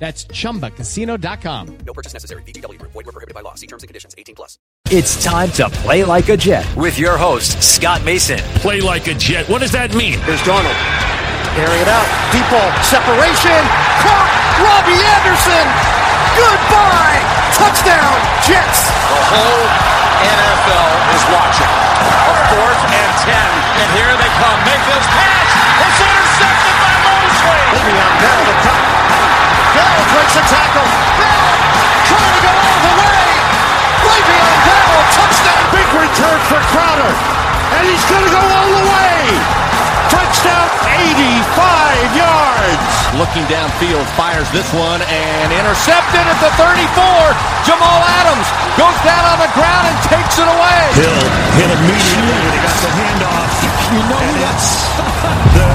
That's chumbacasino.com. No purchase necessary. VGW Group. Void were prohibited by law. See terms and conditions. 18 plus. It's time to play like a Jet with your host, Scott Mason. Play like a Jet. What does that mean? Here's Darnold. Carrying it out. Deep ball. Separation. Caught. Robbie Anderson. Goodbye. Touchdown. Jets. The whole NFL is watching. A fourth and ten. And here they come. Make this pass. It's intercepted by Mosley. Le'Veon Bell the top. Bell breaks a tackle. Bell trying to go all the way. Le'Veon Bell. Touchdown. Big return for Crowder. And he's going to go all the way. Touchdown. 85 yards. Looking downfield, fires this one and intercepted at the 34. Jamal Adams goes down on the ground and takes it away. Hill hit immediately when he got the handoff. You know and that's the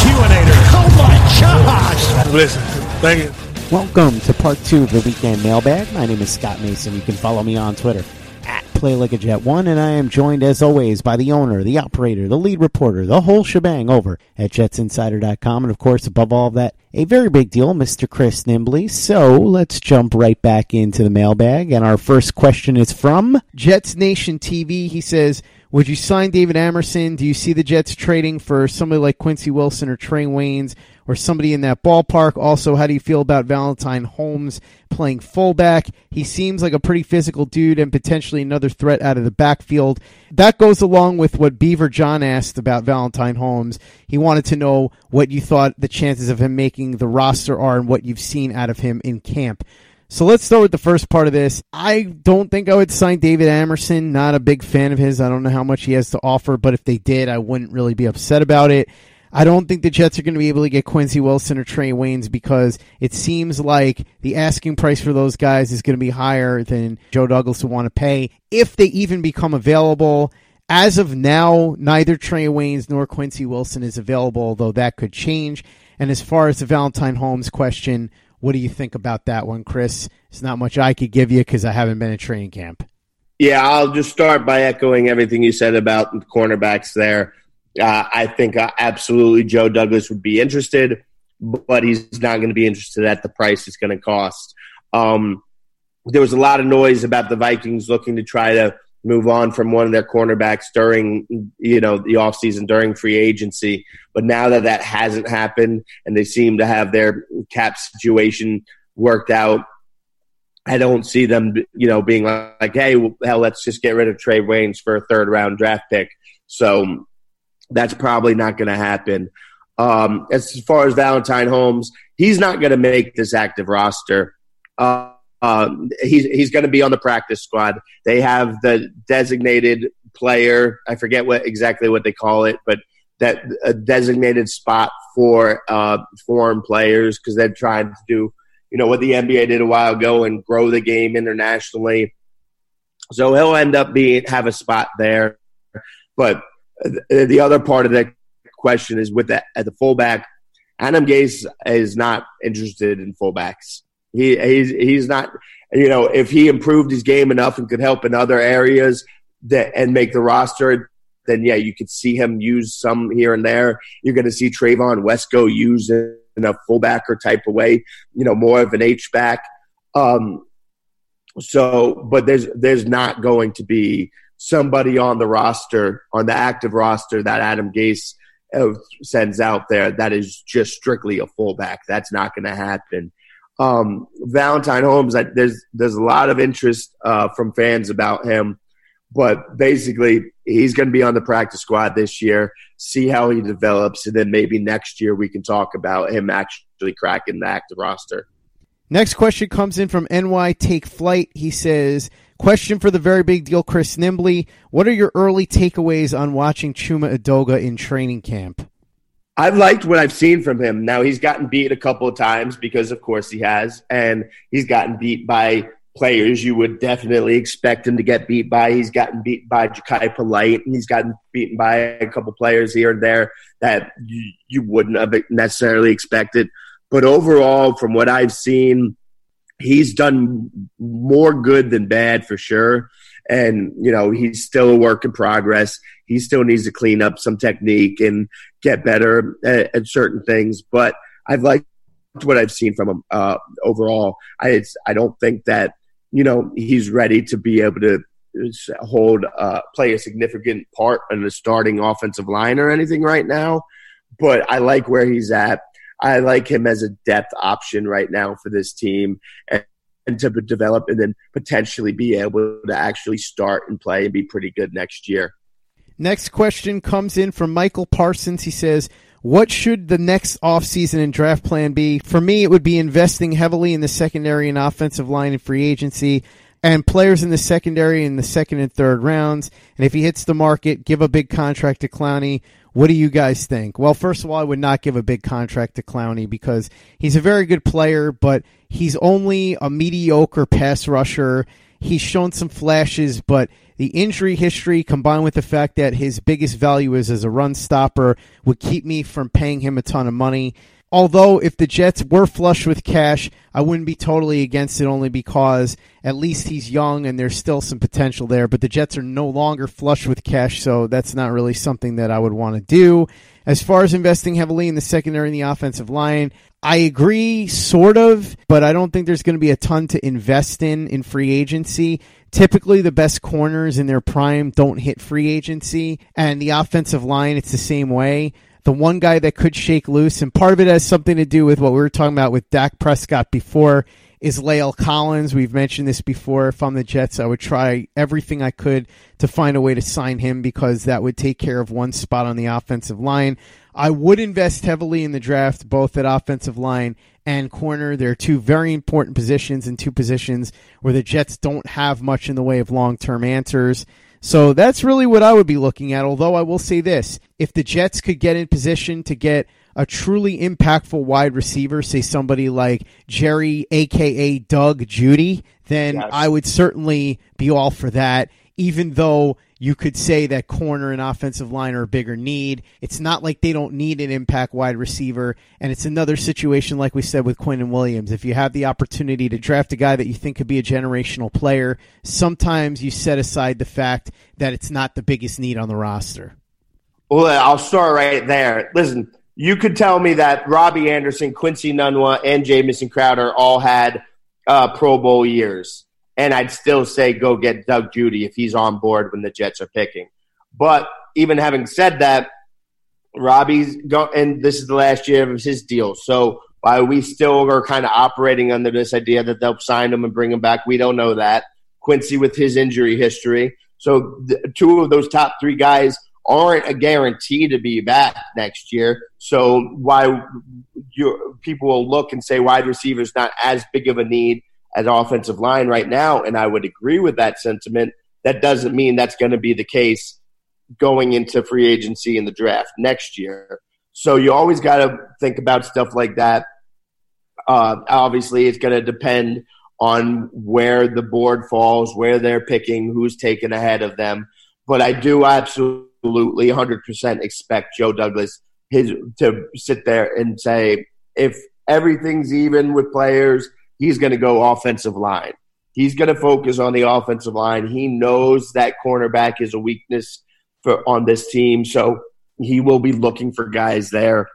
QAnator. oh my gosh! Listen, thank you. Welcome to part two of the weekend mailbag. My name is Scott Mason. You can follow me on Twitter at Play Like a Jet One, and I am joined as always by the owner, the operator, the lead reporter, the whole shebang over at JetsInsider.com, and of course, above all that, a very big deal, Mr. Chris Nimbley. So let's jump right back into the mailbag, and our first question is from Jets Nation TV. He says. Would you sign David Amerson? Do you see the Jets trading for somebody like Quincy Wilson or Trae Waynes or somebody in that ballpark? Also, how do you feel about Valentine Holmes playing fullback? He seems like a pretty physical dude and potentially another threat out of the backfield. That goes along with what Beaver John asked about Valentine Holmes. He wanted to know what you thought the chances of him making the roster are and what you've seen out of him in camp. So let's start with the first part of this. I don't think I would sign David Amerson. Not a big fan of his. I don't know how much he has to offer, but if they did, I wouldn't really be upset about it. I don't think the Jets are going to be able to get Quincy Wilson or Trae Waynes because it seems like the asking price for those guys is going to be higher than Joe Douglas would want to pay if they even become available. As of now, neither Trae Waynes nor Quincy Wilson is available, although that could change. And as far as the Valentine Holmes question, what do you think about that one, Chris? It's not much I could give you because I haven't been at training camp. Yeah, I'll just start by echoing everything you said about the cornerbacks there. Uh, I think uh, absolutely Joe Douglas would be interested, but he's not going to be interested at the price it's going to cost. Um, there was a lot of noise about the Vikings looking to try to move on from one of their cornerbacks during you know the offseason during free agency but now that that hasn't happened and they seem to have their cap situation worked out i don't see them you know being like, like hey well, hell let's just get rid of trae waynes for a third round draft pick so that's probably not going to happen um, as far as valentine holmes he's not going to make this active roster uh, um, he's he's going to be on the practice squad. They have the designated player. I forget what exactly what they call it, but that a designated spot for uh, foreign players because they're trying to do you know what the NBA did a while ago and grow the game internationally. So he'll end up being have a spot there. But the other part of that question is with that at the fullback, Adam Gase is not interested in fullbacks. He he's he's not you know if he improved his game enough and could help in other areas that and make the roster, then yeah, you could see him use some here and there. You're going to see Trevon Wesco use in a fullbacker type of way, you know, more of an H back. Um, so, but there's there's not going to be somebody on the roster on the active roster that Adam Gase uh, sends out there that is just strictly a fullback. That's not going to happen um, Valentine Holmes. There's there's a lot of interest uh, from fans about him, but basically he's going to be on the practice squad this year. See how he develops, and then maybe next year we can talk about him actually cracking the active roster. Next question comes in from NY Take Flight. He says, Question for the very big deal, Chris Nimbley. What are your early takeaways on watching Chuma Edoga in training camp? I've liked what I've seen from him. Now he's gotten beat a couple of times because, of course, he has, and he's gotten beat by players you would definitely expect him to get beat by. He's gotten beat by Jachai Polite, and he's gotten beaten by a couple players here and there that you, you wouldn't have necessarily expected. But overall, from what I've seen, he's done more good than bad for sure. And, you know, he's still a work in progress. He still needs to clean up some technique and get better at, at certain things. But I've liked what I've seen from him uh, overall. I, I don't think that you know, he's ready to be able to hold, uh, play a significant part in the starting offensive line or anything right now. But I like where he's at. I like him as a depth option right now for this team and, and to develop and then potentially be able to actually start and play and be pretty good next year. Next question comes in from Michael Parsons. He says, what should the next offseason and draft plan be? For me, it would be investing heavily in the secondary and offensive line and free agency and players in the secondary in the second and third rounds. And if he hits the market, give a big contract to Clowney. What do you guys think? Well, first of all, I would not give a big contract to Clowney because he's a very good player, but he's only a mediocre pass rusher. He's shown some flashes, but the injury history combined with the fact that his biggest value is as a run stopper would keep me from paying him a ton of money. Although, if the Jets were flush with cash, I wouldn't be totally against it only because at least he's young and there's still some potential there. But the Jets are no longer flush with cash, so that's not really something that I would want to do. As far as investing heavily in the secondary and the offensive line, I agree, sort of, but I don't think there's going to be a ton to invest in in free agency. Typically, the best corners in their prime don't hit free agency, and the offensive line, it's the same way. The one guy that could shake loose, and part of it has something to do with what we were talking about with Dak Prescott before, is La'el Collins. We've mentioned this before. If I'm the Jets, I would try everything I could to find a way to sign him because that would take care of one spot on the offensive line. I would invest heavily in the draft, both at offensive line and corner. They're two very important positions and two positions where the Jets don't have much in the way of long term answers. So that's really what I would be looking at. Although I will say this if the Jets could get in position to get a truly impactful wide receiver, say somebody like Jerry, aka Doug Judy, then yes. I would certainly be all for that, even though you could say that corner and offensive line are a bigger need. It's not like they don't need an impact wide receiver. And it's another situation, like we said with Quinnen Williams. If you have the opportunity to draft a guy that you think could be a generational player, sometimes you set aside the fact that it's not the biggest need on the roster. Well, I'll start right there. Listen, you could tell me that Robbie Anderson, Quincy Enunwa, and Jamison Crowder all had uh, Pro Bowl years and I'd still say go get Doug Judy if he's on board when the Jets are picking. But even having said that, Robbie's go and this is the last year of his deal. So while we still are kind of operating under this idea that they'll sign him and bring him back, we don't know that. Quincy with his injury history. So two of those top three guys aren't a guarantee to be back next year. So why you, people will look and say wide receivers not as big of a need as offensive line right now, and I would agree with that sentiment. That doesn't mean that's going to be the case going into free agency in the draft next year. So you always got to think about stuff like that. Uh, obviously, it's going to depend on where the board falls, where they're picking, who's taken ahead of them. But I do absolutely 100% expect Joe Douglas his to sit there and say if everything's even with players – he's going to go offensive line. He's going to focus on the offensive line. He knows that cornerback is a weakness for on this team, so he will be looking for guys there.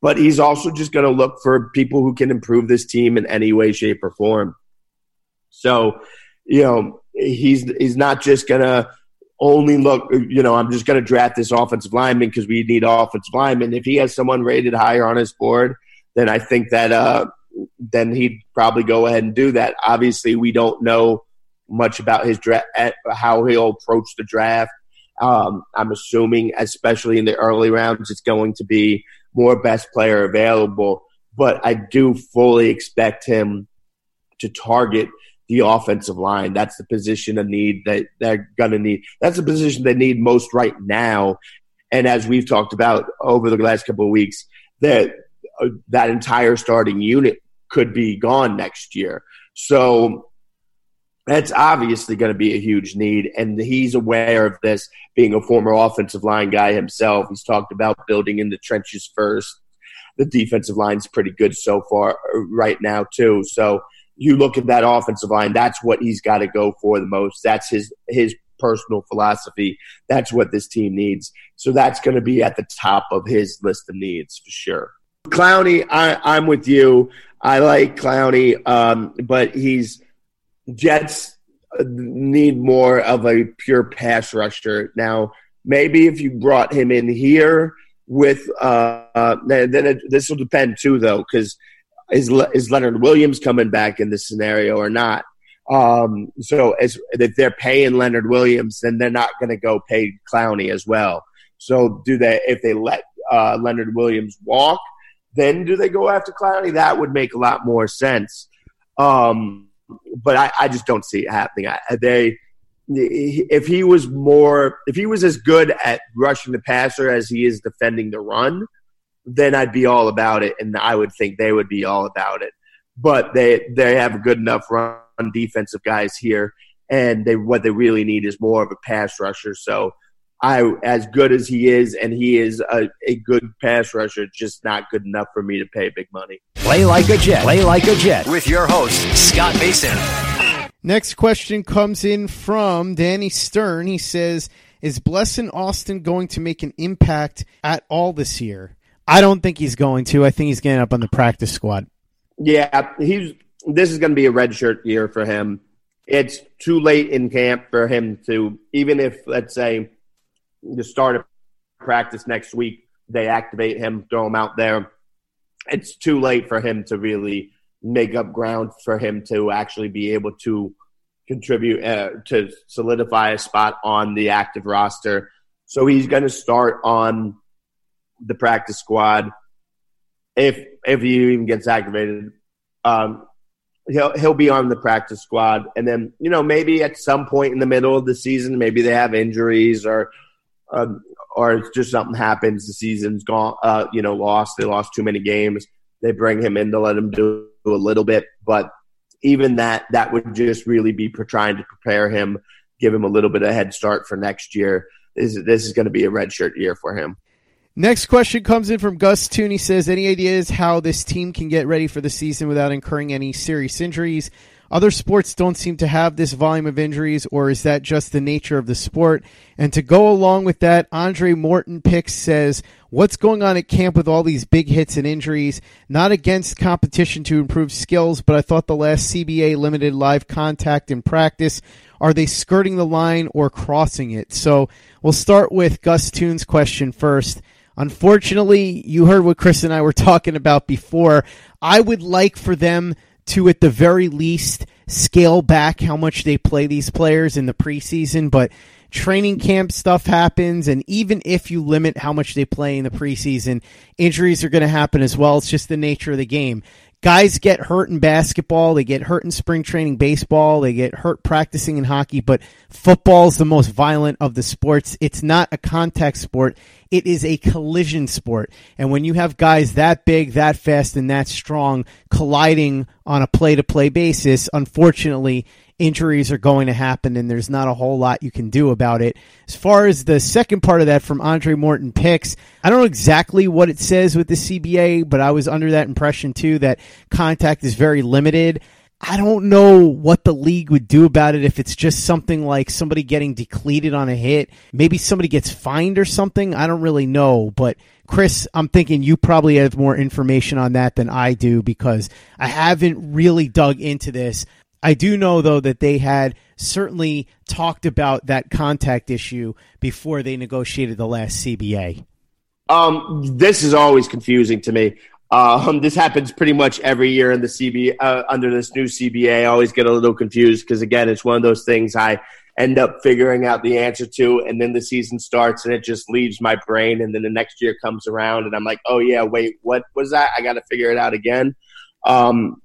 But he's also just going to look for people who can improve this team in any way, shape, or form. So, you know, he's he's not just going to only look, you know, I'm just going to draft this offensive lineman because we need offensive lineman. If he has someone rated higher on his board, then I think that uh, then he'd probably go ahead and do that. Obviously, we don't know much about his draft, how he'll approach the draft. Um, I'm assuming, especially in the early rounds, it's going to be more best player available. But I do fully expect him to target the offensive line. That's the position of need that they're going to need. That's the position they need most right now. And as we've talked about over the last couple of weeks, that uh, that entire starting unit could be gone next year. So that's obviously going to be a huge need, and he's aware of this. Being a former offensive line guy himself, he's talked about building in the trenches first. The defensive line's pretty good so far right now too. So you look at that offensive line, that's what he's got to go for the most. That's his his personal philosophy. That's what this team needs. So that's going to be at the top of his list of needs for sure. Clowney, I, am with you. I like Clowney, um, but he's Jets need more of a pure pass rusher. Now, maybe if you brought him in here with, uh, uh, then it, this will depend too, though, because is, is Leonard Williams coming back in this scenario or not? Um, so as, if they're paying Leonard Williams, then they're not going to go pay Clowney as well. So do they, if they let uh, Leonard Williams walk, then do they go after Clowney? That would make a lot more sense. Um, but I, I, just don't see it happening. I, they, if he was more, if he was as good at rushing the passer as he is defending the run, then I'd be all about it, and I would think they would be all about it. But they they have good enough run defensive guys here, and they what they really need is more of a pass rusher. So I, as good as he is, and he is a, a good pass rusher, just not good enough for me to pay big money. Play like a Jet. Play like a Jet with your host, Scott Mason. Next question comes in from Danny Stern. He says, Is Blessuan Austin going to make an impact at all this year? I don't think he's going to. I think he's getting up on the practice squad. Yeah, he's. This is going to be a redshirt year for him. It's too late in camp for him to, even if, let's say, the start of practice next week, they activate him, throw him out there. It's too late for him to really make up ground for him to actually be able to contribute uh, to solidify a spot on the active roster. So he's going to start on the practice squad if if he even gets activated. Um, he'll he'll be on the practice squad, and then you know maybe at some point in the middle of the season, maybe they have injuries or um, or it's just something happens. The season's gone. Uh, you know, lost. They lost too many games. They bring him in to let him do a little bit, but even that that would just really be trying to prepare him, give him a little bit of head start for next year. This, this is going to be a redshirt year for him. Next question comes in from Gus Tooney. Says, any ideas how this team can get ready for the season without incurring any serious injuries? Other sports don't seem to have this volume of injuries, or is that just the nature of the sport? And to go along with that, Andre Morton Picks says, What's going on at camp with all these big hits and injuries? Not against competition to improve skills, but I thought the last CBA limited live contact in practice. Are they skirting the line or crossing it? So we'll start with Gus Toon's question first. Unfortunately, you heard what Chris and I were talking about before. I would like for them to, at the very least, scale back how much they play these players in the preseason, but training camp stuff happens, and even if you limit how much they play in the preseason, injuries are going to happen as well. It's just the nature of the game guys get hurt in basketball, they get hurt in spring training baseball, they get hurt practicing in hockey, but football is the most violent of the sports. It's not a contact sport. It is a collision sport. And when you have guys that big, that fast, and that strong colliding on a play to play basis, unfortunately, injuries are going to happen and there's not a whole lot you can do about it. As far as the second part of that from Andre Morton picks, I don't know exactly what it says with the CBA, but I was under that impression too that contact is very limited. I don't know what the league would do about it if it's just something like somebody getting decleated on a hit. Maybe somebody gets fined or something. I don't really know. But Chris, I'm thinking you probably have more information on that than I do because I haven't really dug into this. I do know though that they had certainly talked about that contact issue before they negotiated the last CBA. Um, this is always confusing to me. Um, this happens pretty much every year in the CBA uh, under this new CBA. I always get a little confused because again, it's one of those things I end up figuring out the answer to, and then the season starts and it just leaves my brain, and then the next year comes around and I'm like, oh yeah, wait, what was that? I got to figure it out again. Um,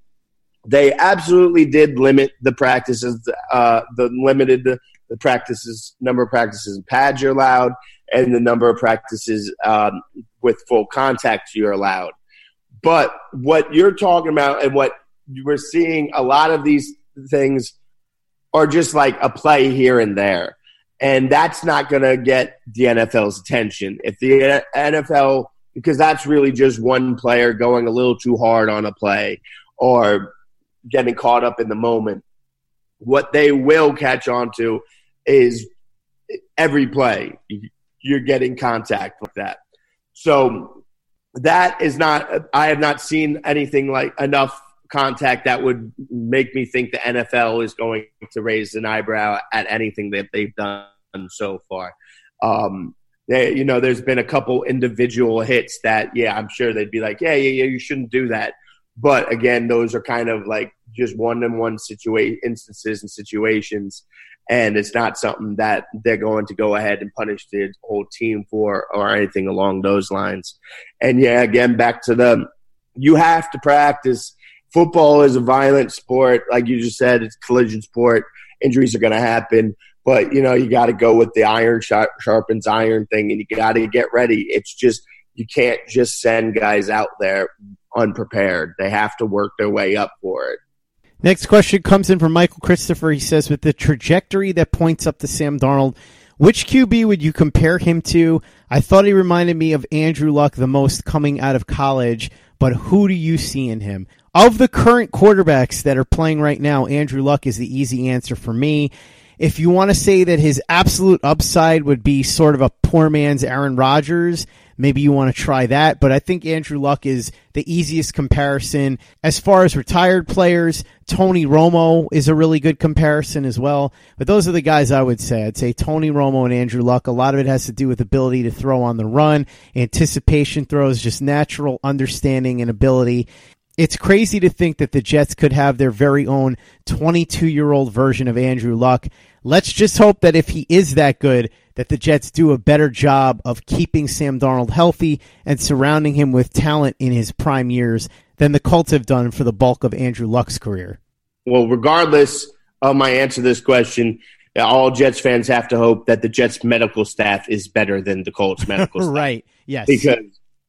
they absolutely did limit the practices, uh, the limited the, practices number of practices and pads you're allowed, and the number of practices um, with full contact you're allowed. But what you're talking about, and what we're seeing a lot of these things are just like a play here and there. And that's not going to get the NFL's attention. If the NFL, because that's really just one player going a little too hard on a play or getting caught up in the moment. What they will catch on to is every play you're getting contact with that. So that is not, I have not seen anything like enough contact that would make me think the NFL is going to raise an eyebrow at anything that they've done so far. Um, they, you know, there's been a couple individual hits that, yeah, I'm sure they'd be like, yeah, yeah, yeah, you shouldn't do that. But again, those are kind of like just one-on-one situation instances and situations, and it's not something that they're going to go ahead and punish the whole team for or anything along those lines. And yeah, again, back to the you have to practice. Football is a violent sport, like you just said. It's collision sport. Injuries are going to happen but you know, you got to go with the iron sharpens iron thing, and you got to get ready. It's just you can't just send guys out there unprepared. They have to work their way up for it. Next question comes in from Michael Christopher. He says, with the trajectory that points up to Sam Darnold, which QB would you compare him to? I thought he reminded me of Andrew Luck the most coming out of college, but who do you see in him? Of the current quarterbacks that are playing right now, Andrew Luck is the easy answer for me. If you want to say that his absolute upside would be sort of a poor man's Aaron Rodgers, maybe you want to try that. But I think Andrew Luck is the easiest comparison. As far as retired players, Tony Romo is a really good comparison as well. But those are the guys I would say. I'd say Tony Romo and Andrew Luck. A lot of it has to do with ability to throw on the run, anticipation throws, just natural understanding and ability it's crazy to think that the Jets could have their very own 22 year old version of Andrew Luck. Let's just hope that if he is that good, that the Jets do a better job of keeping Sam Darnold healthy and surrounding him with talent in his prime years than the Colts have done for the bulk of Andrew Luck's career. Well, regardless of my answer to this question, all Jets fans have to hope that the Jets medical staff is better than the Colts medical staff. right. Yes. Because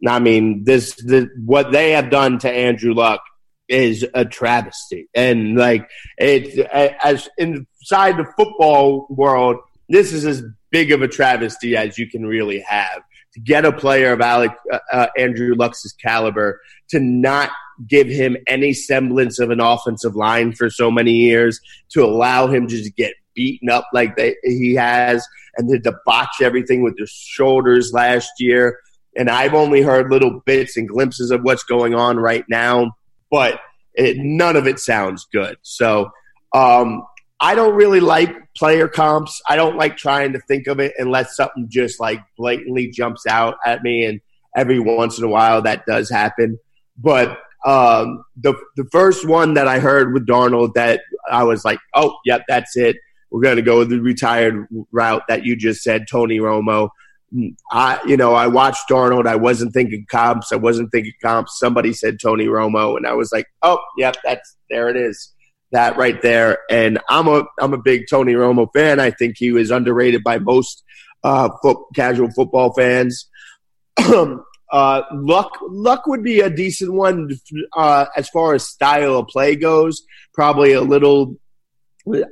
I mean, this the, what they have done to Andrew Luck is a travesty, and like it as inside the football world, this is as big of a travesty as you can really have. To get a player of Alec uh, uh, Andrew Luck's caliber to not give him any semblance of an offensive line for so many years, to allow him to just get beaten up like they, he has, and to debauch everything with his shoulders last year and I've only heard little bits and glimpses of what's going on right now, but it, none of it sounds good. So um, I don't really like player comps. I don't like trying to think of it unless something just like blatantly jumps out at me, and every once in a while that does happen. But um, the the first one that I heard with Darnold that I was like, oh, yep, that's it. We're going to go the retired route that you just said, Tony Romo. I, you know, I watched Darnold. I wasn't thinking comps. I wasn't thinking comps. Somebody said Tony Romo, and I was like, oh, yep, that's there. It is that right there. And I'm a I'm a big Tony Romo fan. I think he was underrated by most uh, foot, casual football fans. uh, luck luck would be a decent one uh, as far as style of play goes. Probably a little.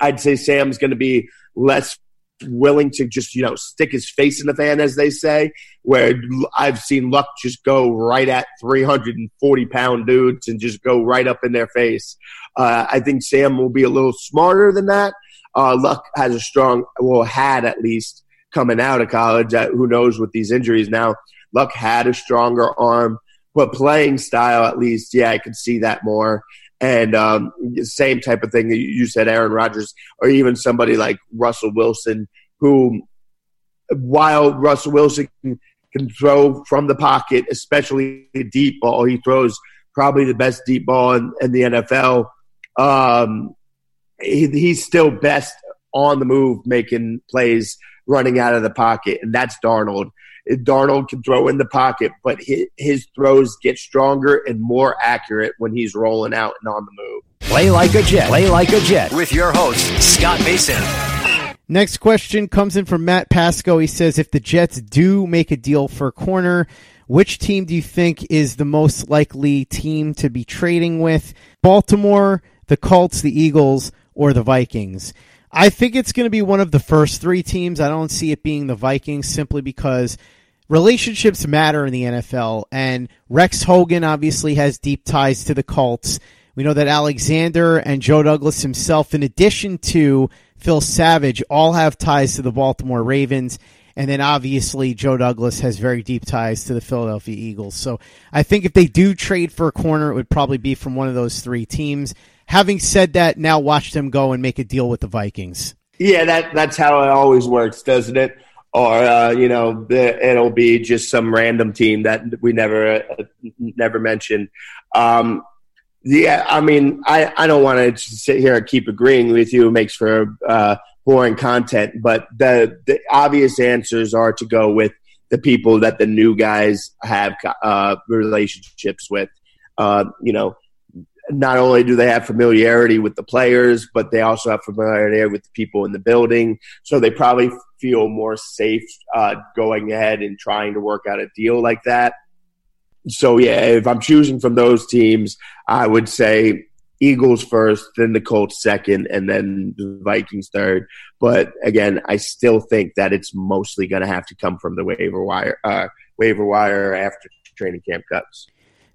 I'd say Sam's going to be less willing to just you know stick his face in the fan, as they say. Where I've seen Luck just go right at 340 pound dudes and just go right up in their face. Uh, I think Sam will be a little smarter than that. Uh, Luck has a strong, well, had at least coming out of college. Uh, who knows with these injuries now? Luck had a stronger arm, but playing style, at least, yeah, I could see that more. And um, same type of thing that you said, Aaron Rodgers, or even somebody like Russell Wilson, who, while Russell Wilson can throw from the pocket, especially deep ball, he throws probably the best deep ball in, in the NFL. Um, he, he's still best on the move, making plays, running out of the pocket, and that's Darnold. Darnold can throw in the pocket, but his, his throws get stronger and more accurate when he's rolling out and on the move. Play like a Jet. Play like a Jet with your host, Scott Mason. Next question comes in from Matt Pasco. He says, if the Jets do make a deal for a corner, Which team do you think is the most likely team to be trading with? Baltimore, the Colts, the Eagles, or the Vikings? I think it's going to be one of the first three teams. I don't see it being the Vikings simply because relationships matter in the NFL, and Rex Hogan obviously has deep ties to the Colts. We know that Alexander and Joe Douglas himself, in addition to Phil Savage, all have ties to the Baltimore Ravens. And then obviously Joe Douglas has very deep ties to the Philadelphia Eagles. So I think if they do trade for a corner, it would probably be from one of those three teams. Having said that, now watch them go and make a deal with the Vikings. Yeah, that that's how it always works, doesn't it? Or uh, you know, it'll be just some random team that we never uh, never mentioned. Um, yeah, I mean, I, I don't want to sit here and keep agreeing with you. It makes for uh, boring content, but the the obvious answers are to go with the people that the new guys have uh, relationships with. Uh, you know, not only do they have familiarity with the players, but they also have familiarity with the people in the building. So they probably feel more safe uh, going ahead and trying to work out a deal like that. So yeah, if I'm choosing from those teams, I would say Eagles first, then the Colts second, and then the Vikings third. But again, I still think that it's mostly going to have to come from the waiver wire, uh, waiver wire after training camp cuts.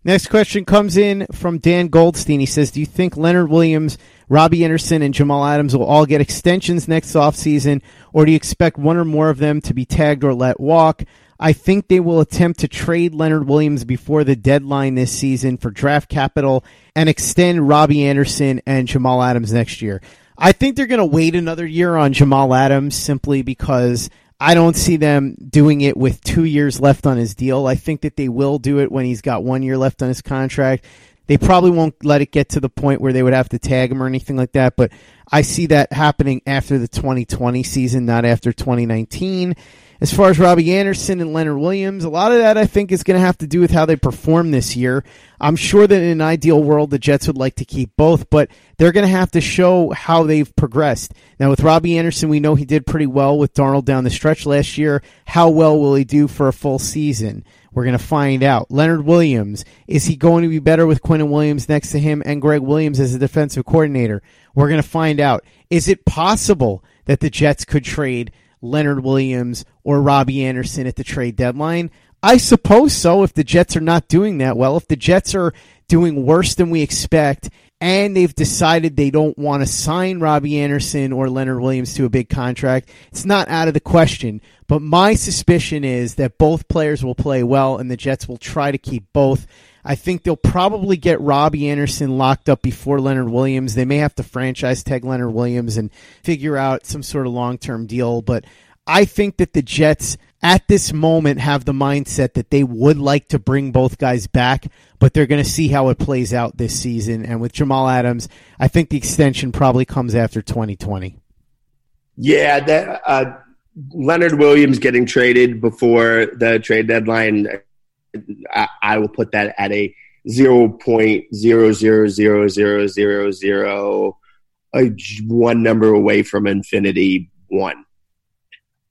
Next question comes in from Dan Goldstein. He says, Do you think Leonard Williams, Robbie Anderson, and Jamal Adams will all get extensions next offseason, or do you expect one or more of them to be tagged or let walk? I think they will attempt to trade Leonard Williams before the deadline this season for draft capital and extend Robbie Anderson and Jamal Adams next year. I think they're going to wait another year on Jamal Adams simply because I don't see them doing it with two years left on his deal. I think that they will do it when he's got one year left on his contract. They probably won't let it get to the point where they would have to tag him or anything like that, but I see that happening after the 2020 season, not after 2019. As far as Robbie Anderson and Leonard Williams, a lot of that I think is going to have to do with how they perform this year. I'm sure that in an ideal world, the Jets would like to keep both, but they're going to have to show how they've progressed. Now, with Robbie Anderson, we know he did pretty well with Darnold down the stretch last year. How well will he do for a full season? We're going to find out. Leonard Williams, is he going to be better with Quinnen Williams next to him and Gregg Williams as a defensive coordinator? We're going to find out. Is it possible that the Jets could trade Leonard Williams or Robbie Anderson at the trade deadline? I suppose so if the Jets are not doing that well. If the Jets are doing worse than we expect and they've decided they don't want to sign Robbie Anderson or Leonard Williams to a big contract, it's not out of the question. But my suspicion is that both players will play well and the Jets will try to keep both. I think they'll probably get Robbie Anderson locked up before Leonard Williams. They may have to franchise tag Leonard Williams and figure out some sort of long term deal. But I think that the Jets at this moment have the mindset that they would like to bring both guys back, but they're going to see how it plays out this season. And with Jamal Adams, I think the extension probably comes after 2020. Yeah, that, uh, Leonard Williams getting traded before the trade deadline I, I will put that at a zero point zero zero zero zero zero zero a one number away from infinity one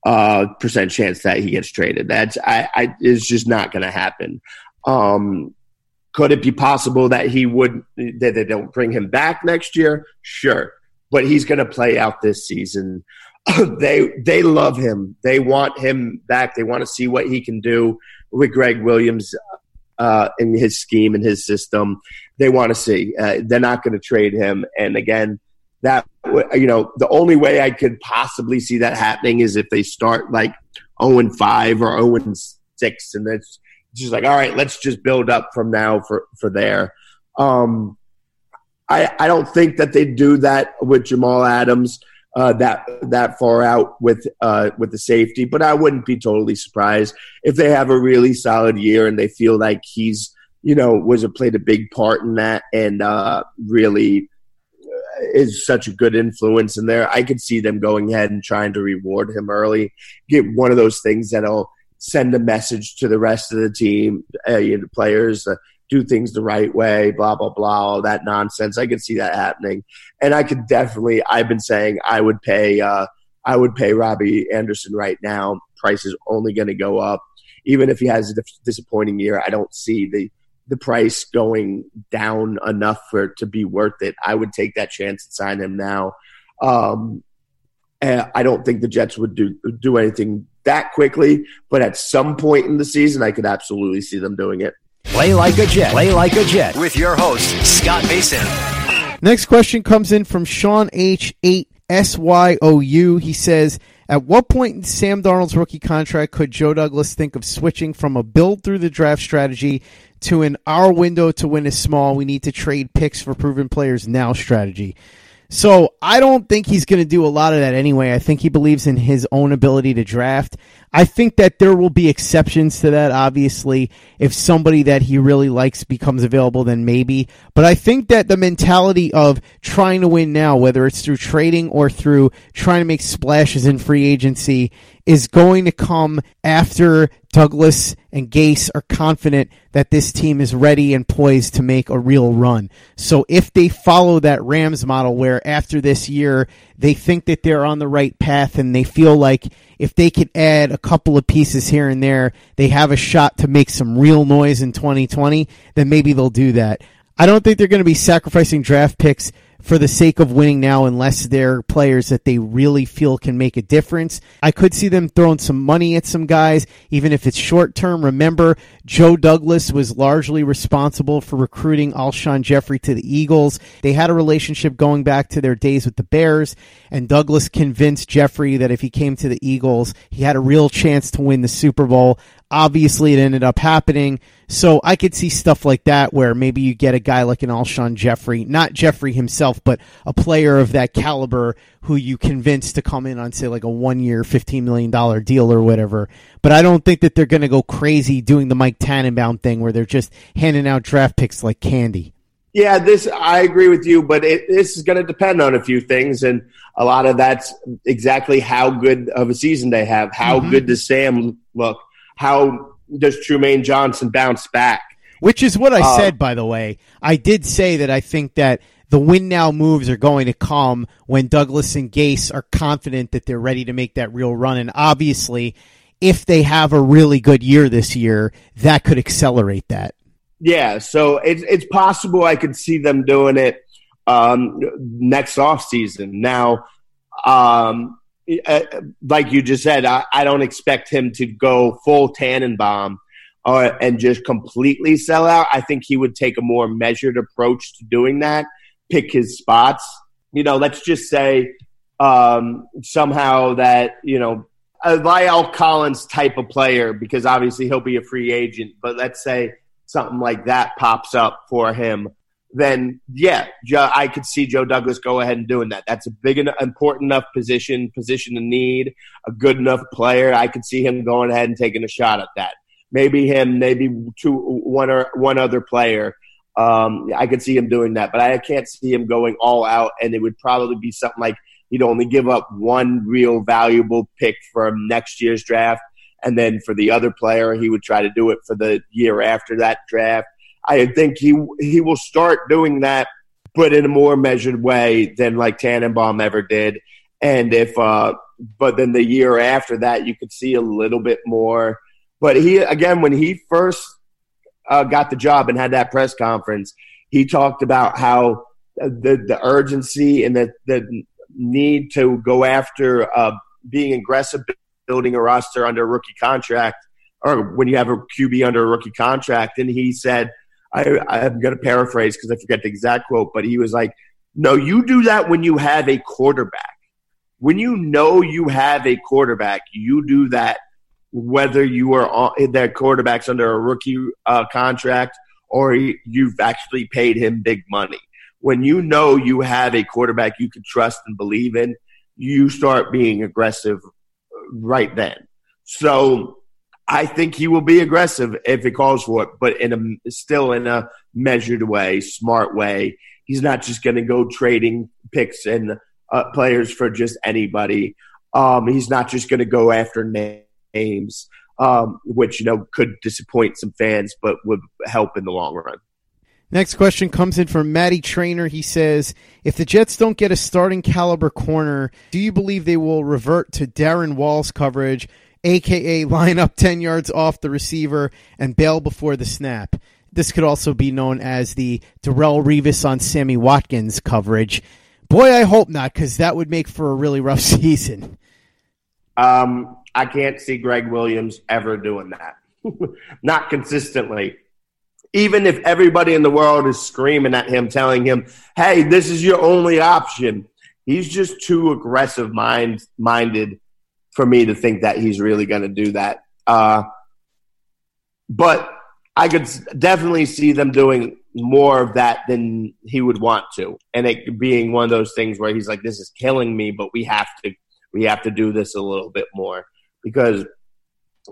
uh, percent chance that he gets traded. That's I, I is just not going to happen. Um, could it be possible that he would that they don't bring him back next year? Sure, but he's going to play out this season. they they love him. They want him back. They want to see what he can do with Gregg Williams uh, in his scheme and his system. They want to see. Uh, they're not going to trade him. And again, that you know, the only way I could possibly see that happening is if they start like zero and five or zero and six, and it's just like, all right, let's just build up from now for for there. Um, I I don't think that they do that with Jamal Adams uh, that that far out with uh, with the safety, but I wouldn't be totally surprised if they have a really solid year and they feel like he's you know was a played a big part in that and uh, really is such a good influence in there. I could see them going ahead and trying to reward him early, get one of those things that'll send a message to the rest of the team, uh, you know, players. Uh, do things the right way, blah, blah, blah, all that nonsense. I could see that happening. And I could definitely, I've been saying I would pay, uh, I would pay Robbie Anderson right now. Price is only going to go up. even if he has a disappointing year, I don't see the the price going down enough for it to be worth it. I would take that chance and sign him now. Um, and I don't think the Jets would do do anything that quickly, but at some point in the season, I could absolutely see them doing it. Play like a Jet. Play like a Jet with your host Scott Mason. Next question comes in from Sean H eight S Y O U. He says. At what point in Sam Darnold's rookie contract could Joe Douglas think of switching from a build through the draft strategy to an our window to win is small, we need to trade picks for proven players now strategy? So I don't think he's going to do a lot of that anyway. I think he believes in his own ability to draft. I think that there will be exceptions to that, obviously. If somebody that he really likes becomes available, then maybe. But I think that the mentality of trying to win now, whether it's through trading or through trying to make splashes in free agency, is going to come after Douglas and Gase are confident that this team is ready and poised to make a real run. So if they follow that Rams model where after this year they think that they're on the right path and they feel like if they could add a couple of pieces here and there, they have a shot to make some real noise in 2020, then maybe they'll do that. I don't think they're going to be sacrificing draft picks for the sake of winning now unless they're players that they really feel can make a difference. I could see them throwing some money at some guys, even if it's short term. Remember, Joe Douglas was largely responsible for recruiting Alshon Jeffery to the Eagles. They had a relationship going back to their days with the Bears, and Douglas convinced Jeffery that if he came to the Eagles, he had a real chance to win the Super Bowl. Obviously, it ended up happening. So I could see stuff like that where maybe you get a guy like an Alshon Jeffery, not Jeffery himself, but a player of that caliber who you convince to come in on, say, like a one year, $15 million deal or whatever. But I don't think that they're going to go crazy doing the Mike Tannenbaum thing where they're just handing out draft picks like candy. Yeah, this I agree with you, but it, this is going to depend on a few things, and a lot of that's exactly how good of a season they have. How mm-hmm. good does Sam look? How does Trumaine Johnson bounce back? Which is what I uh, said, by the way. I did say that I think that the win now moves are going to come when Douglas and Gase are confident that they're ready to make that real run. And obviously, if they have a really good year this year, that could accelerate that. Yeah, so it's it's possible I could see them doing it um, next off season. Now, um, uh, like you just said, I, I, don't expect him to go full Tannenbaum uh, and just completely sell out. I think he would take a more measured approach to doing that, pick his spots. You know, let's just say um, somehow that, you know, a La'el Collins type of player, because obviously he'll be a free agent, but let's say something like that pops up for him then yeah, I could see Joe Douglas go ahead and doing that. That's a big and important enough position, position to need, a good enough player. I could see him going ahead and taking a shot at that. Maybe him, maybe two, one or one other player. Um, I could see him doing that, but I can't see him going all out. And it would probably be something like he'd only give up one real valuable pick for next year's draft, and then for the other player, he would try to do it for the year after that draft I think he he will start doing that, but in a more measured way than like Tannenbaum ever did. And if, uh, but then the year after that, you could see a little bit more. But he again, when he first uh, got the job and had that press conference, he talked about how the the urgency and the the need to go after uh, being aggressive, building a roster under a rookie contract, or when you have a QB under a rookie contract. And he said I, I'm going to paraphrase because I forget the exact quote, but he was like, no, you do that when you have a quarterback. When you know you have a quarterback, you do that whether you are on, that quarterback's under a rookie uh, contract or you've actually paid him big money. When you know you have a quarterback you can trust and believe in, you start being aggressive right then. So I think he will be aggressive if it calls for it, but in a still in a measured way, smart way. He's not just going to go trading picks and uh, players for just anybody. Um, he's not just going to go after names, um, which you know could disappoint some fans, but would help in the long run. Next question comes in from Matty Trainer. He says, If the Jets don't get a starting caliber corner, do you believe they will revert to Darren Wall's coverage aka line up 10 yards off the receiver and bail before the snap. This could also be known as the Darrelle Revis on Sammy Watkins coverage. Boy, I hope not, because that would make for a really rough season. Um, I can't see Gregg Williams ever doing that. not consistently. Even if everybody in the world is screaming at him, telling him, hey, this is your only option, he's just too aggressive mind minded for me to think that he's really going to do that. Uh, but I could definitely see them doing more of that than he would want to, and it being one of those things where he's like, "This is killing me," but we have to we have to do this a little bit more because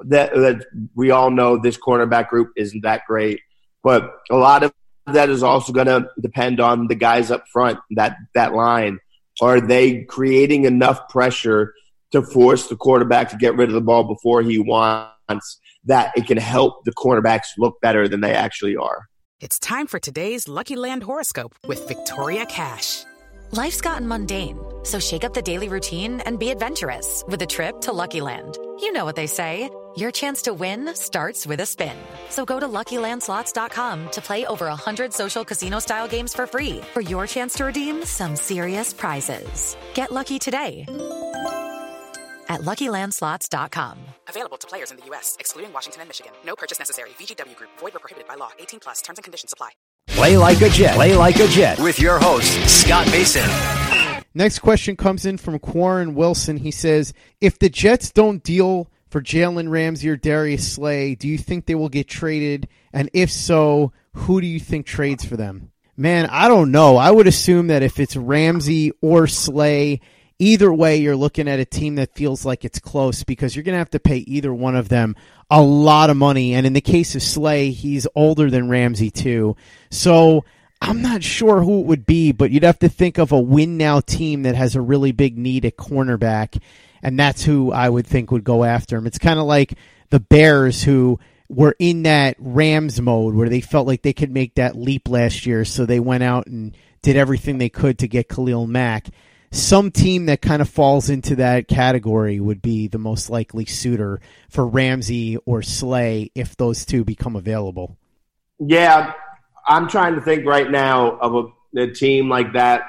that, that we all know this cornerback group isn't that great, but a lot of that is also going to depend on the guys up front that that line. Are they creating enough pressure to force the quarterback to get rid of the ball before he wants? That it can help the cornerbacks look better than they actually are. It's time for today's Lucky Land horoscope with Victoria Cash. Life's gotten mundane, so shake up the daily routine and be adventurous with a trip to Lucky Land. You know what they say. Your chance to win starts with a spin. So go to LuckyLandSlots.com to play over 100 social casino-style games for free for your chance to redeem some serious prizes. Get lucky today at LuckyLandSlots.com. Available to players in the U.S., excluding Washington and Michigan. No purchase necessary. VGW Group. Void where prohibited by law. 18 plus. Terms and conditions apply. Play like a Jet. Play like a Jet with your host, Scott Mason. Next question comes in from Quarren Wilson. He says, if the Jets don't deal for Jalen Ramsey or Darius Slay, do you think they will get traded? And if so, who do you think trades for them? Man, I don't know. I would assume that if it's Ramsey or Slay, either way, you're looking at a team that feels like it's close because you're going to have to pay either one of them a lot of money. And in the case of Slay, he's older than Ramsey, too. So I'm not sure who it would be, but you'd have to think of a win now team that has a really big need at cornerback. And that's who I would think would go after him. It's kind of like the Bears who were in that Rams mode where they felt like they could make that leap last year. So they went out and did everything they could to get Khalil Mack some team that kind of falls into that category would be the most likely suitor for Ramsey or Slay if those two become available. Yeah, I'm trying to think right now of a, a team like that.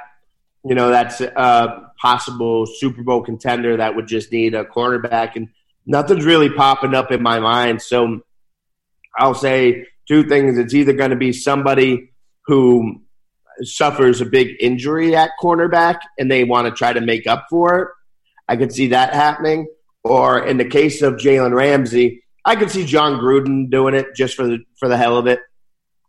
You know, that's a possible Super Bowl contender that would just need a cornerback, and nothing's really popping up in my mind. So I'll say two things. It's either going to be somebody who suffers a big injury at cornerback and they want to try to make up for it. I could see that happening. Or in the case of Jalen Ramsey, I could see Jon Gruden doing it just for the for the hell of it.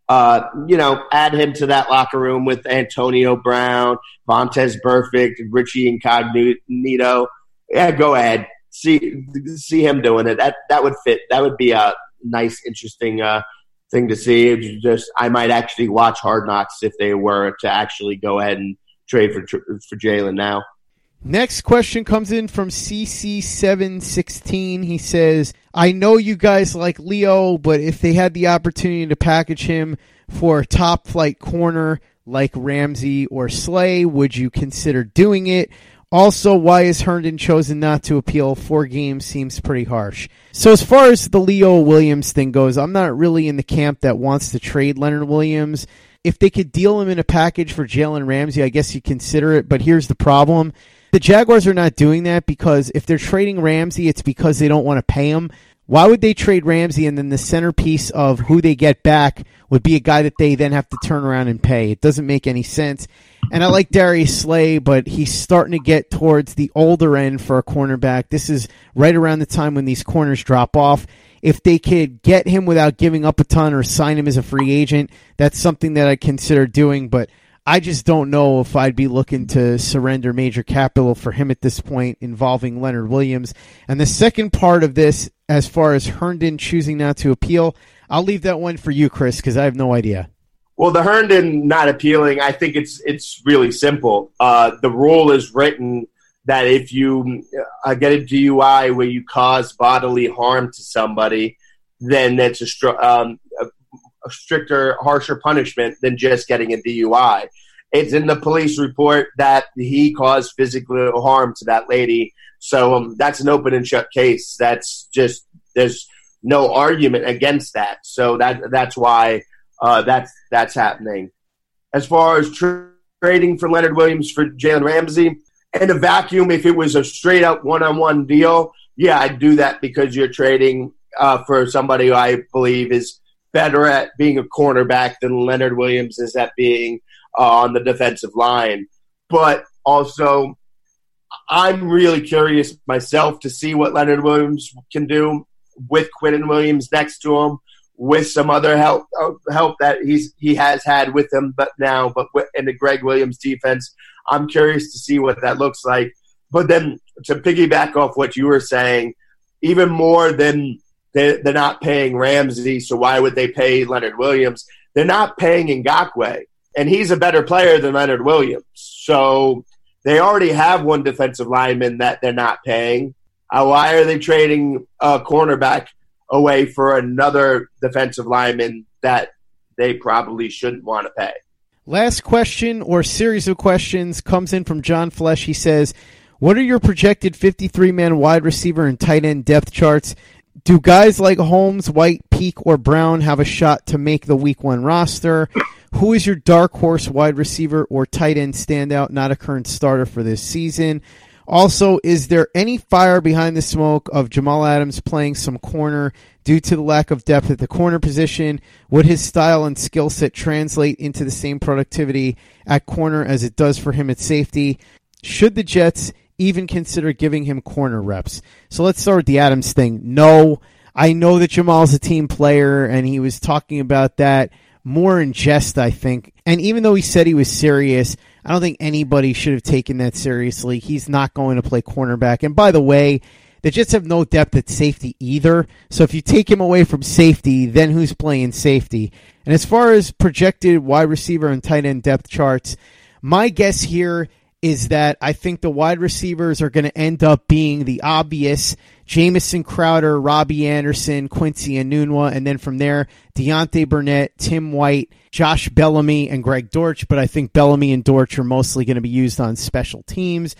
Uh, you know, add him to that locker room with Antonio Brown, Vontaze Burfict, Richie Incognito. Yeah, go ahead. See see him doing it. That that would fit. That would be a nice, interesting uh, thing to see. Just I might actually watch Hard Knocks if they were to actually go ahead and trade for for Jalen now. Next question comes in from CC716. He says, I know you guys like Leo, but if they had the opportunity to package him for a top flight corner like Ramsey or Slay, would you consider doing it? Also, why is Herndon chosen not to appeal? Four games seems pretty harsh. So, as far as the Leo Williams thing goes, I'm not really in the camp that wants to trade Leonard Williams. If they could deal him in a package for Jalen Ramsey, I guess you consider it. But here's the problem the Jaguars are not doing that because if they're trading Ramsey, it's because they don't want to pay him. Why would they trade Ramsey and then the centerpiece of who they get back would be a guy that they then have to turn around and pay? It doesn't make any sense. And I like Darius Slay, but he's starting to get towards the older end for a cornerback. This is right around the time when these corners drop off. If they could get him without giving up a ton or sign him as a free agent, that's something that I consider doing. But I just don't know if I'd be looking to surrender major capital for him at this point involving Leonard Williams. And the second part of this, as far as Herndon choosing not to appeal, I'll leave that one for you, Chris, because I have no idea. Well, the Herndon not appealing, I think it's it's really simple. Uh, the rule is written that if you uh, get a DUI where you cause bodily harm to somebody, then that's a, um, a, a stricter, harsher punishment than just getting a DUI. It's in the police report that he caused physical harm to that lady. So um, that's an open and shut case. That's just there's no argument against that. So that that's why uh, that's that's happening. As far as tra- trading for Leonard Williams for Jalen Ramsey in a vacuum, if it was a straight up one on one deal, yeah, I'd do that because you're trading uh, for somebody who I believe is better at being a cornerback than Leonard Williams is at being uh, on the defensive line. But also, I'm really curious myself to see what Leonard Williams can do with Quinnen Williams next to him, with some other help uh, help that he's he has had with him, but now, but in the Gregg Williams defense, I'm curious to see what that looks like. But then to piggyback off what you were saying, even more than they, they're not paying Ramsey, so why would they pay Leonard Williams? They're not paying Ngakoue, and he's a better player than Leonard Williams. So they already have one defensive lineman that they're not paying. Uh, why are they trading a cornerback away for another defensive lineman that they probably shouldn't want to pay? Last question or series of questions comes in from John Flesh. He says, What are your projected 53 man wide receiver and tight end depth charts? Do guys like Holmes, White, Peak, or Brown have a shot to make the week one roster? Who is your dark horse wide receiver or tight end standout, not a current starter for this season? Also, is there any fire behind the smoke of Jamal Adams playing some corner due to the lack of depth at the corner position? Would his style and skill set translate into the same productivity at corner as it does for him at safety? Should the Jets even consider giving him corner reps? So let's start with the Adams thing. No, I know that Jamal's a team player and he was talking about that more in jest, I think. And even though he said he was serious, I don't think anybody should have taken that seriously. He's not going to play cornerback. And by the way, the Jets have no depth at safety either. So if you take him away from safety, then who's playing safety? And as far as projected wide receiver and tight end depth charts, my guess here is that I think the wide receivers are going to end up being the obvious Jamison Crowder, Robbie Anderson, Quincy Enunwa, and then from there, Deontay Burnett, Tim White, Josh Bellamy, and Greg Dortch. But I think Bellamy and Dortch are mostly going to be used on special teams.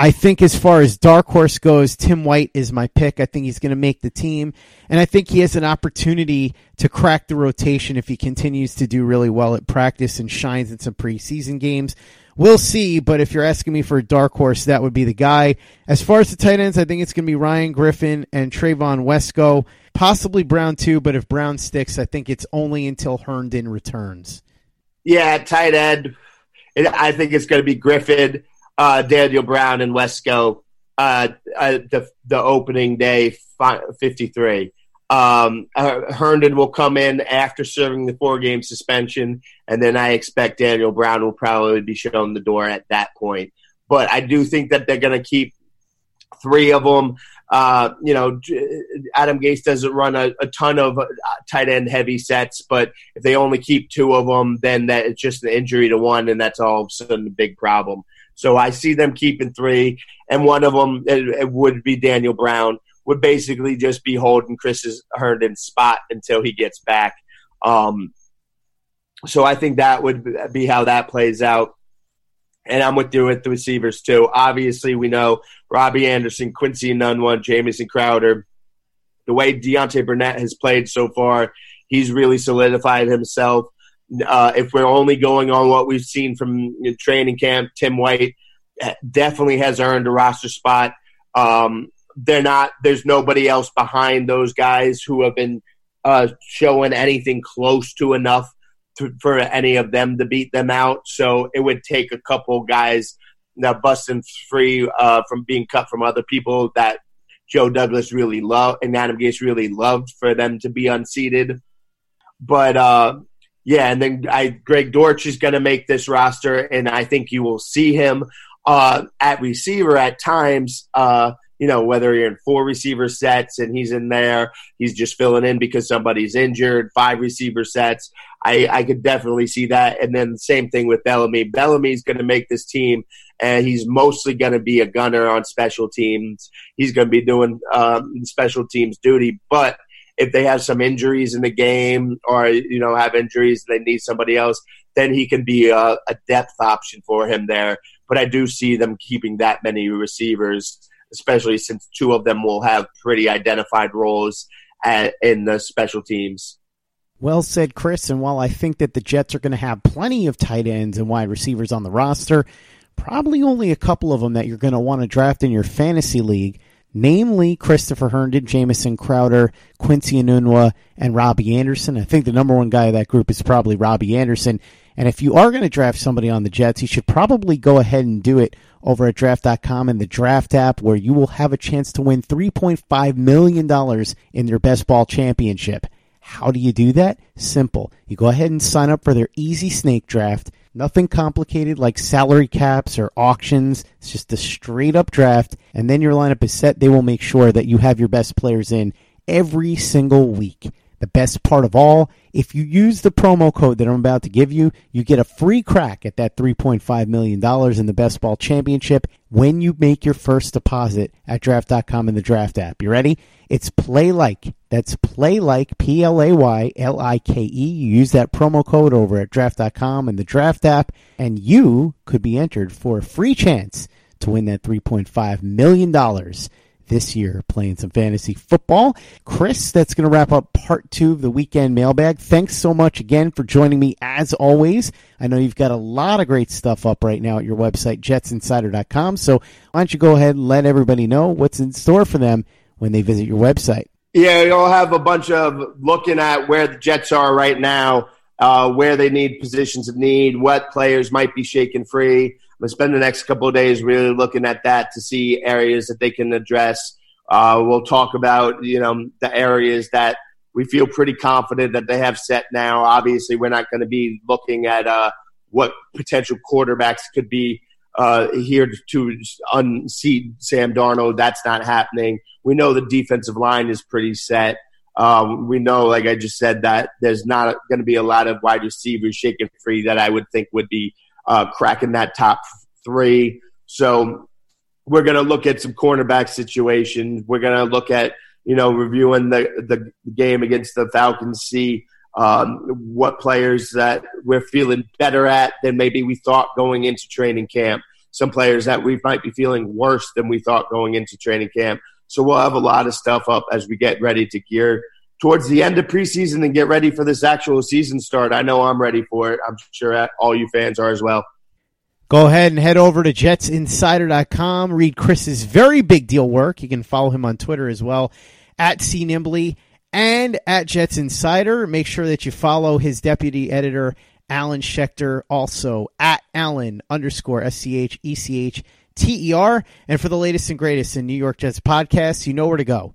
I think as far as dark horse goes, Tim White is my pick. I think he's going to make the team. And I think he has an opportunity to crack the rotation if he continues to do really well at practice and shines in some preseason games. We'll see, but if you're asking me for a dark horse, that would be the guy. As far as the tight ends, I think it's going to be Ryan Griffin and Trevon Wesco, possibly Brown too, but if Brown sticks, I think it's only until Herndon returns. Yeah, tight end. I think it's going to be Griffin, uh, Daniel Brown, and Wesco uh, uh, the, the opening day, 53. Um, uh, Herndon will come in after serving the four game suspension, and then I expect Daniel Brown will probably be shown the door at that point. But I do think that they're going to keep three of them. Uh, you know, Adam Gase doesn't run a, a, ton of uh, tight end heavy sets, but if they only keep two of them, then that it's just an injury to one, and that's all of a sudden a big problem. So I see them keeping three, and one of them it, it would be Daniel Brown would basically just be holding Chris Herndon's spot until he gets back. Um, so I think that would be how that plays out. And I'm with you with the receivers too. Obviously, we know Robbie Anderson, Quincy Enunwa, Jamison Crowder. The way Deontay Burnett has played so far, he's really solidified himself. Uh, if we're only going on what we've seen from training camp, Tim White eh, definitely has earned a roster spot. Um, they're not. There's nobody else behind those guys who have been uh, showing anything close to enough to, for any of them to beat them out. So it would take a couple guys now busting free uh, from being cut from other people that Joe Douglas really loved and Adam Gase really loved for them to be unseated. But uh, yeah, and then I Greg Dortch is going to make this roster, and I think you will see him uh, at receiver at times. Uh, you know, whether you're in four receiver sets and he's in there, he's just filling in because somebody's injured, five receiver sets. I, I could definitely see that. And then same thing with Bellamy. Bellamy's going to make this team, and he's mostly going to be a gunner on special teams. He's going to be doing um, special teams duty. But if they have some injuries in the game or, you know, have injuries and they need somebody else, then he can be a, a depth option for him there. But I do see them keeping that many receivers especially since two of them will have pretty identified roles at, in the special teams. Well said, Chris. And while I think that the Jets are going to have plenty of tight ends and wide receivers on the roster, probably only a couple of them that you're going to want to draft in your fantasy league, namely Christopher Herndon, Jamison Crowder, Quincy Enunwa, and Robbie Anderson. I think the number one guy of that group is probably Robbie Anderson. And if you are going to draft somebody on the Jets, you should probably go ahead and do it over at draft.com and the draft app where you will have a chance to win $3.5 million in your best ball championship. How do you do that? Simple. You go ahead and sign up for their easy snake draft. Nothing complicated like salary caps or auctions. It's just a straight up draft. And then your lineup is set. They will make sure that you have your best players in every single week. The best part of all, if you use the promo code that I'm about to give you, you get a free crack at that $3.5 million in the Best Ball Championship when you make your first deposit at draft.com in the draft app. You ready? It's play like. That's play like, P L A Y L I K E. You use that promo code over at draft.com in the draft app, and you could be entered for a free chance to win that $3.5 million this year playing some fantasy football. Chris, that's going to wrap up part two of the weekend mailbag. Thanks so much again for joining me as always. I know you've got a lot of great stuff up right now at your website, jetsinsider.com. So why don't you go ahead and let everybody know what's in store for them when they visit your website? Yeah, you'll have a bunch of looking at where the Jets are right now, uh, where they need positions of need, what players might be shaken free going to spend the next couple of days really looking at that to see areas that they can address. Uh, we'll talk about you know the areas that we feel pretty confident that they have set now. Obviously, we're not going to be looking at uh, what potential quarterbacks could be uh, here to unseat Sam Darnold. That's not happening. We know the defensive line is pretty set. Um, we know, like I just said, that there's not going to be a lot of wide receivers shaking free that I would think would be uh, cracking that top three. So we're going to look at some cornerback situations. We're going to look at you know reviewing the the game against the Falcons, see um, what players that we're feeling better at than maybe we thought going into training camp. Some players that we might be feeling worse than we thought going into training camp. So we'll have a lot of stuff up as we get ready to gear towards the end of preseason and get ready for this actual season start. I know I'm ready for it. I'm sure all you fans are as well. Go ahead and head over to jetsinsider.com. Read Chris's very big deal work. You can follow him on Twitter as well at CNimbly and at Jets Insider. Make sure that you follow his deputy editor, Alan Schechter, also at Alan underscore S C H E C H T E R. And for the latest and greatest in New York Jets podcasts, you know where to go.